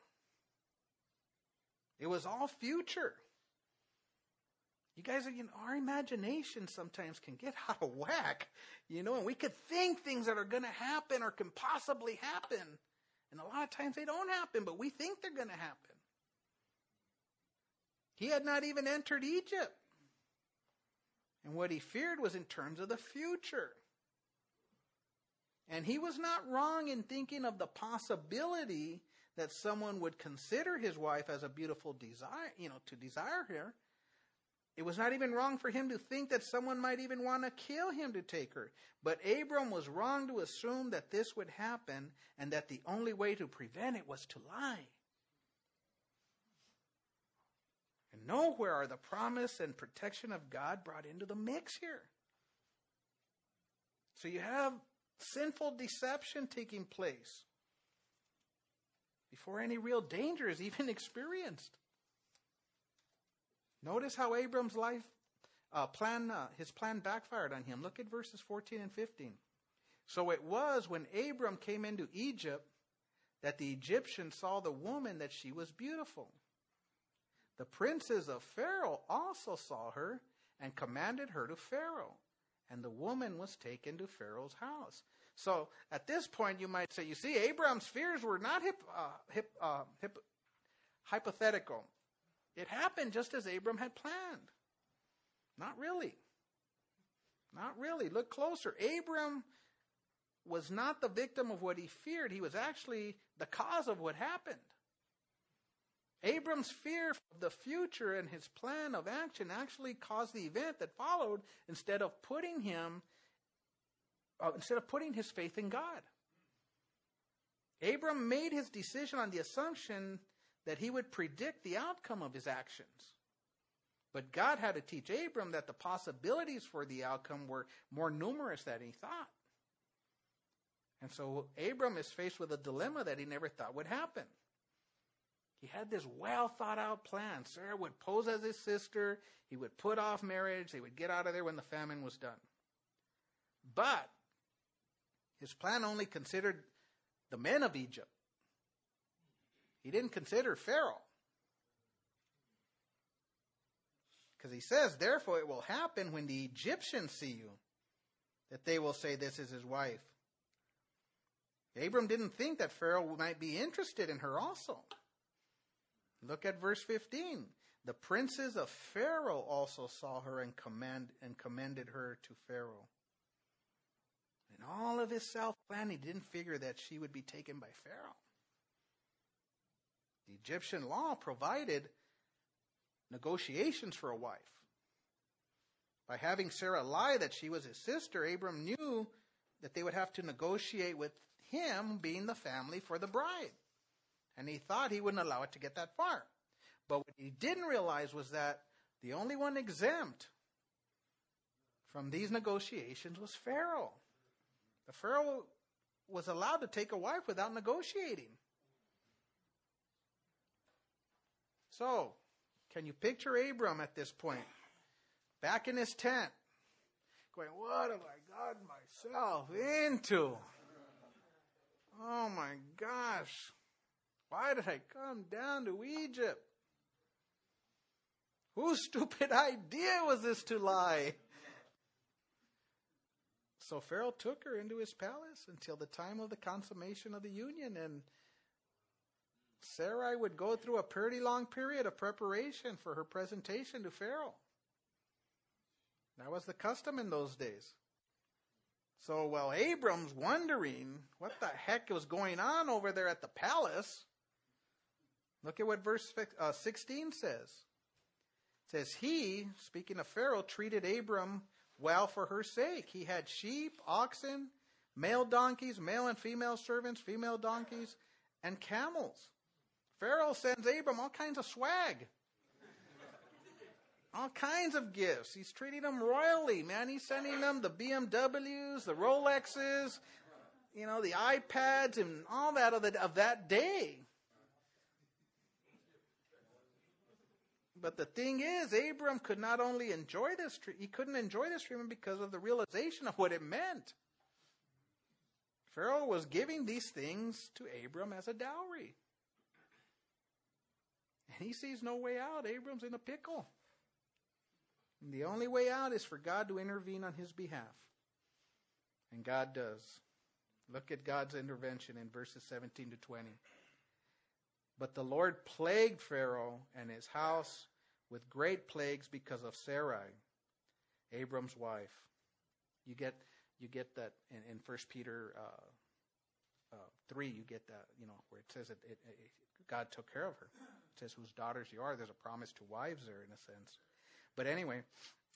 It was all future. You guys, you know, our imagination sometimes can get out of whack, you know, and we could think things that are going to happen or can possibly happen. And a lot of times they don't happen, but we think they're going to happen. He had not even entered Egypt. And what he feared was in terms of the future. And he was not wrong in thinking of the possibility that someone would consider his wife as a beautiful desire, you know, to desire her. It was not even wrong for him to think that someone might even want to kill him to take her. But Abram was wrong to assume that this would happen and that the only way to prevent it was to lie. And nowhere are the promise and protection of God brought into the mix here. So you have sinful deception taking place before any real danger is even [LAUGHS] experienced. Notice how Abram's life uh, plan, uh, his plan backfired on him. Look at verses 14 and 15. So it was when Abram came into Egypt that the Egyptians saw the woman that she was beautiful. The princes of Pharaoh also saw her and commanded her to Pharaoh. And the woman was taken to Pharaoh's house. So at this point, you might say, you see, Abraham's fears were not hip, uh, hip, uh, hip, hypothetical. It happened just as Abram had planned. Not really. Not really. Look closer. Abram was not the victim of what he feared, he was actually the cause of what happened. Abram's fear of the future and his plan of action actually caused the event that followed instead of putting him uh, instead of putting his faith in God. Abram made his decision on the assumption that he would predict the outcome of his actions. But God had to teach Abram that the possibilities for the outcome were more numerous than he thought. And so Abram is faced with a dilemma that he never thought would happen. He had this well thought out plan. Sarah would pose as his sister. He would put off marriage. They would get out of there when the famine was done. But his plan only considered the men of Egypt. He didn't consider Pharaoh. Because he says, therefore it will happen when the Egyptians see you, that they will say, This is his wife. Abram didn't think that Pharaoh might be interested in her also. Look at verse 15. The princes of Pharaoh also saw her and, command, and commended her to Pharaoh. In all of his self planning, he didn't figure that she would be taken by Pharaoh. The Egyptian law provided negotiations for a wife. By having Sarah lie that she was his sister, Abram knew that they would have to negotiate with him being the family for the bride. And he thought he wouldn't allow it to get that far. But what he didn't realize was that the only one exempt from these negotiations was Pharaoh. The Pharaoh was allowed to take a wife without negotiating. So, can you picture Abram at this point? Back in his tent, going, What have I gotten myself into? Oh my gosh. Why did I come down to Egypt? Whose stupid [LAUGHS] idea was this to lie? So Pharaoh took her into his palace until the time of the consummation of the union, and Sarai would go through a pretty long period of preparation for her presentation to Pharaoh. That was the custom in those days. So while Abram's wondering what the heck was going on over there at the palace, look at what verse uh, 16 says. It says, He, speaking of Pharaoh, treated Abram well for her sake. He had sheep, oxen, male donkeys, male and female servants, female donkeys, and camels. Pharaoh sends Abram all kinds of swag. All kinds of gifts. He's treating them royally, man. He's sending them the BMWs, the Rolexes, you know, the iPads, and all that of, the, of that day. But the thing is, Abram could not only enjoy this, he couldn't enjoy this treatment because of the realization of what it meant. Pharaoh was giving these things to Abram as a dowry. And he sees no way out. Abram's in a pickle. And the only way out is for God to intervene on his behalf. And God does. Look at God's intervention in verses 17 to 20. But the Lord plagued Pharaoh and his house with great plagues because of Sarai, Abram's wife. You get you get that in, in 1 Peter uh, uh, 3, you get that, you know, where it says that it, it, God took care of her. It says whose daughters you are. There's a promise to wives there in a sense. But anyway,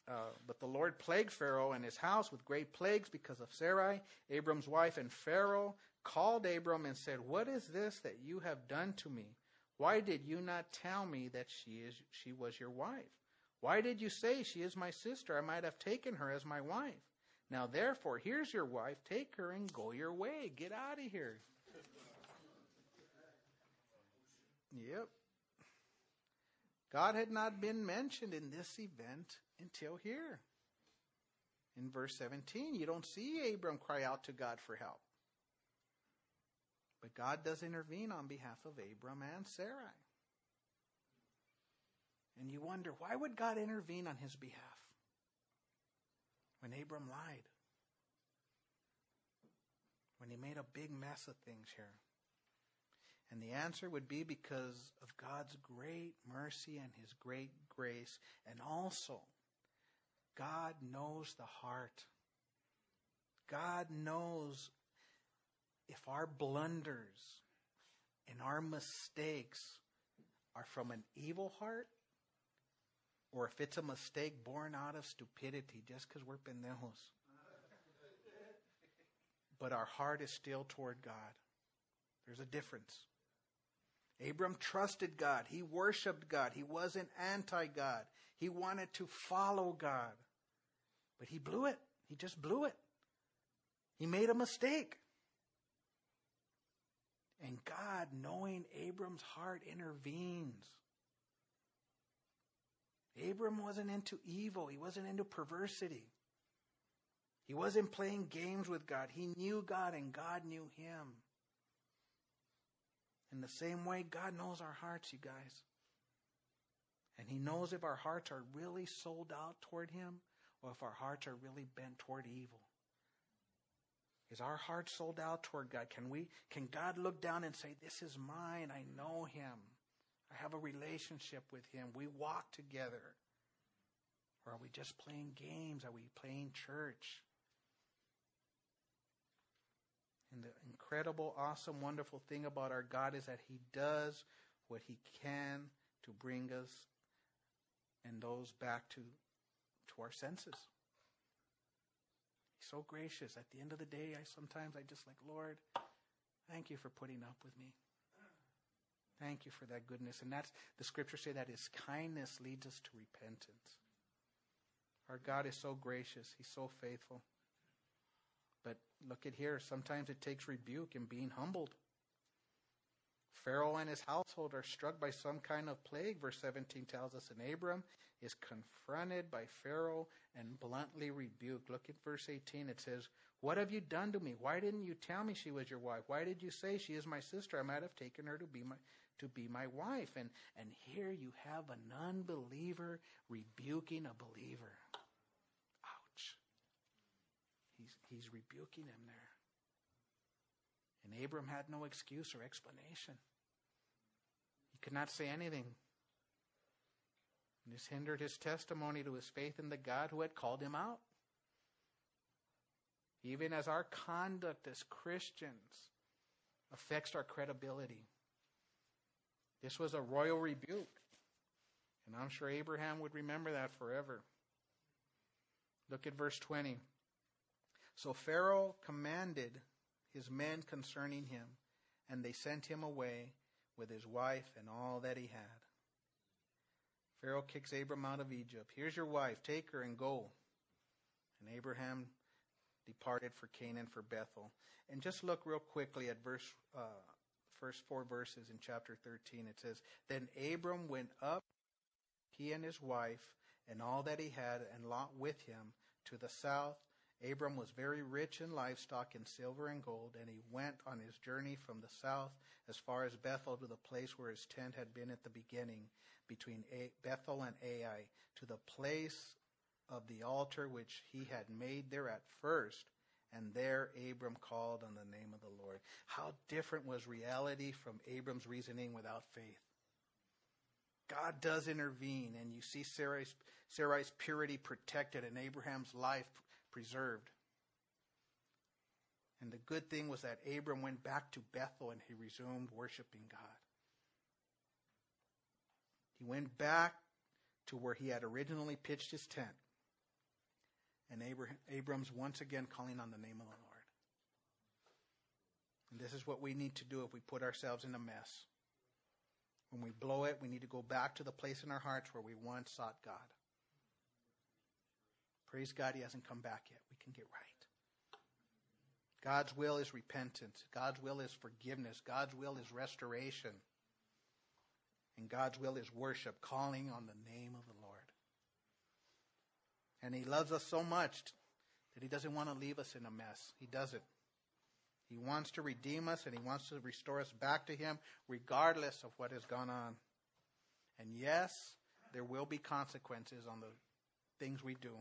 uh, but the Lord plagued Pharaoh and his house with great plagues because of Sarai, Abram's wife, and Pharaoh called Abram and said, What is this that you have done to me? Why did you not tell me that she is she was your wife? Why did you say she is my sister? I might have taken her as my wife. Now therefore, here's your wife. Take her and go your way. Get out of here. Yep. God had not been mentioned in this event until here. In verse 17, you don't see Abram cry out to God for help. But God does intervene on behalf of Abram and Sarai. And you wonder, why would God intervene on his behalf when Abram lied? When he made a big mess of things here? And the answer would be because of God's great mercy and his great grace. And also, God knows the heart. God knows if our blunders and our mistakes are from an evil heart or if it's a mistake born out of stupidity just because we're pendejos. but our heart is still toward God. There's a difference. Abram trusted God. He worshiped God. He wasn't anti God. He wanted to follow God. But he blew it. He just blew it. He made a mistake. And God, knowing Abram's heart, intervenes. Abram wasn't into evil. He wasn't into perversity. He wasn't playing games with God. He knew God and God knew him. In the same way, God knows our hearts, you guys. And He knows if our hearts are really sold out toward Him or if our hearts are really bent toward evil. Is our heart sold out toward God? Can we can God look down and say, This is mine, I know him. I have a relationship with him. We walk together. Or are we just playing games? Are we playing church? And the incredible, awesome, wonderful thing about our God is that He does what He can to bring us and those back to, to our senses. So gracious. At the end of the day, I sometimes I just like, Lord, thank you for putting up with me. Thank you for that goodness. And that's the scriptures say that his kindness leads us to repentance. Our God is so gracious. He's so faithful. But look at here. Sometimes it takes rebuke and being humbled. Pharaoh and his household are struck by some kind of plague, verse 17 tells us. And Abram is confronted by Pharaoh and bluntly rebuked. Look at verse 18. It says, What have you done to me? Why didn't you tell me she was your wife? Why did you say she is my sister? I might have taken her to be my, to be my wife. And, and here you have an unbeliever rebuking a believer. Ouch. He's, he's rebuking him there. And Abram had no excuse or explanation. He could not say anything. This hindered his testimony to his faith in the God who had called him out. Even as our conduct as Christians affects our credibility. This was a royal rebuke. And I'm sure Abraham would remember that forever. Look at verse 20. So Pharaoh commanded his men concerning him, and they sent him away with his wife and all that he had. Pharaoh kicks Abram out of Egypt. Here's your wife, take her and go. And Abraham departed for Canaan for Bethel. And just look real quickly at verse uh, first four verses in chapter 13. It says, Then Abram went up, he and his wife, and all that he had, and Lot with him, to the south Abram was very rich in livestock and silver and gold, and he went on his journey from the south as far as Bethel to the place where his tent had been at the beginning, between Bethel and Ai, to the place of the altar which he had made there at first. And there Abram called on the name of the Lord. How different was reality from Abram's reasoning without faith? God does intervene, and you see Sarai's, Sarai's purity protected and Abraham's life preserved. And the good thing was that Abram went back to Bethel and he resumed worshiping God. He went back to where he had originally pitched his tent. And Abram's once again calling on the name of the Lord. And this is what we need to do if we put ourselves in a mess. When we blow it, we need to go back to the place in our hearts where we once sought God. Praise God, he hasn't come back yet. We can get right. God's will is repentance. God's will is forgiveness. God's will is restoration. And God's will is worship, calling on the name of the Lord. And He loves us so much that He doesn't want to leave us in a mess. He doesn't. He wants to redeem us and He wants to restore us back to Him regardless of what has gone on. And yes, there will be consequences on the things we do.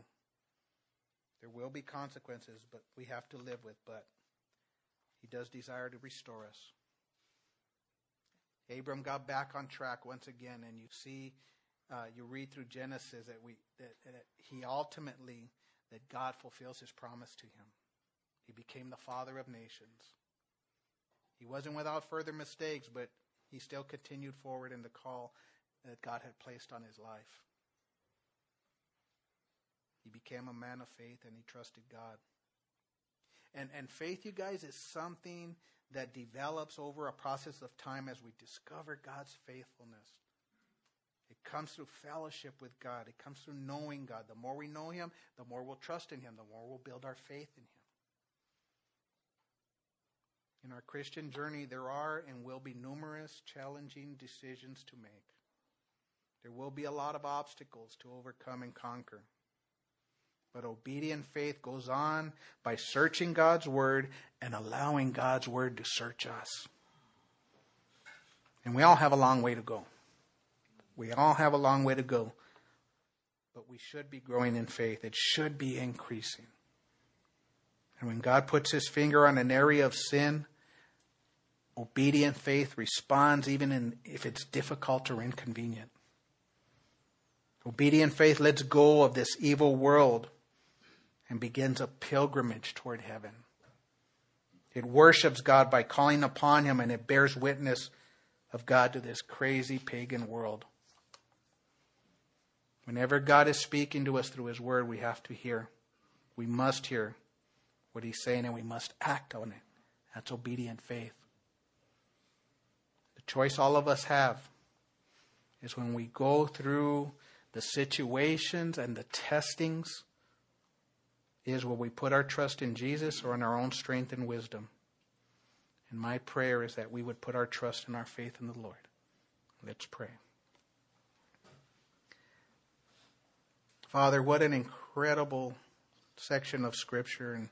There will be consequences, but we have to live with. But He does desire to restore us. Abram got back on track once again, and you see, uh, you read through Genesis that we that, that he ultimately that God fulfills His promise to him. He became the father of nations. He wasn't without further mistakes, but he still continued forward in the call that God had placed on his life. He became a man of faith and he trusted God. And, and faith, you guys, is something that develops over a process of time as we discover God's faithfulness. It comes through fellowship with God. It comes through knowing God. The more we know Him, the more we'll trust in Him, the more we'll build our faith in Him. In our Christian journey, there are and will be numerous challenging decisions to make. There will be a lot of obstacles to overcome and conquer. But obedient faith goes on by searching God's Word and allowing God's Word to search us. And we all have a long way to go. We all have a long way to go. But we should be growing in faith, it should be increasing. And when God puts his finger on an area of sin, obedient faith responds even in, if it's difficult or inconvenient. Obedient faith lets go of this evil world and begins a pilgrimage toward heaven. It worships God by calling upon Him and it bears witness of God to this crazy pagan world. Whenever God is speaking to us through His Word, we have to hear. We must hear what He's saying and we must act on it. That's obedient faith. The choice all of us have is when we go through the situations and the testings is will we put our trust in Jesus or in our own strength and wisdom? And my prayer is that we would put our trust and our faith in the Lord. Let's pray. Father, what an incredible section of Scripture and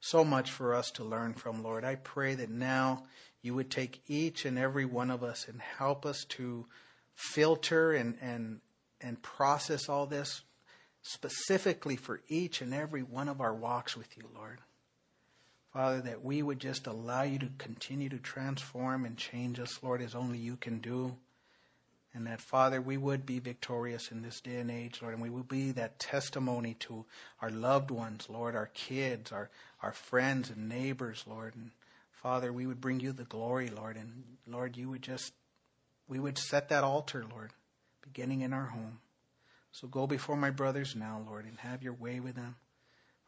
so much for us to learn from, Lord. I pray that now you would take each and every one of us and help us to filter and, and, and process all this specifically for each and every one of our walks with you, Lord. Father, that we would just allow you to continue to transform and change us, Lord, as only you can do. And that, Father, we would be victorious in this day and age, Lord, and we would be that testimony to our loved ones, Lord, our kids, our, our friends and neighbors, Lord. And Father, we would bring you the glory, Lord, and Lord, you would just, we would set that altar, Lord, beginning in our home. So go before my brothers now, Lord, and have your way with them.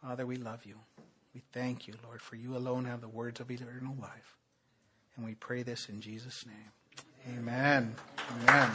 Father, we love you. We thank you, Lord, for you alone have the words of eternal life. And we pray this in Jesus' name. Amen. Amen.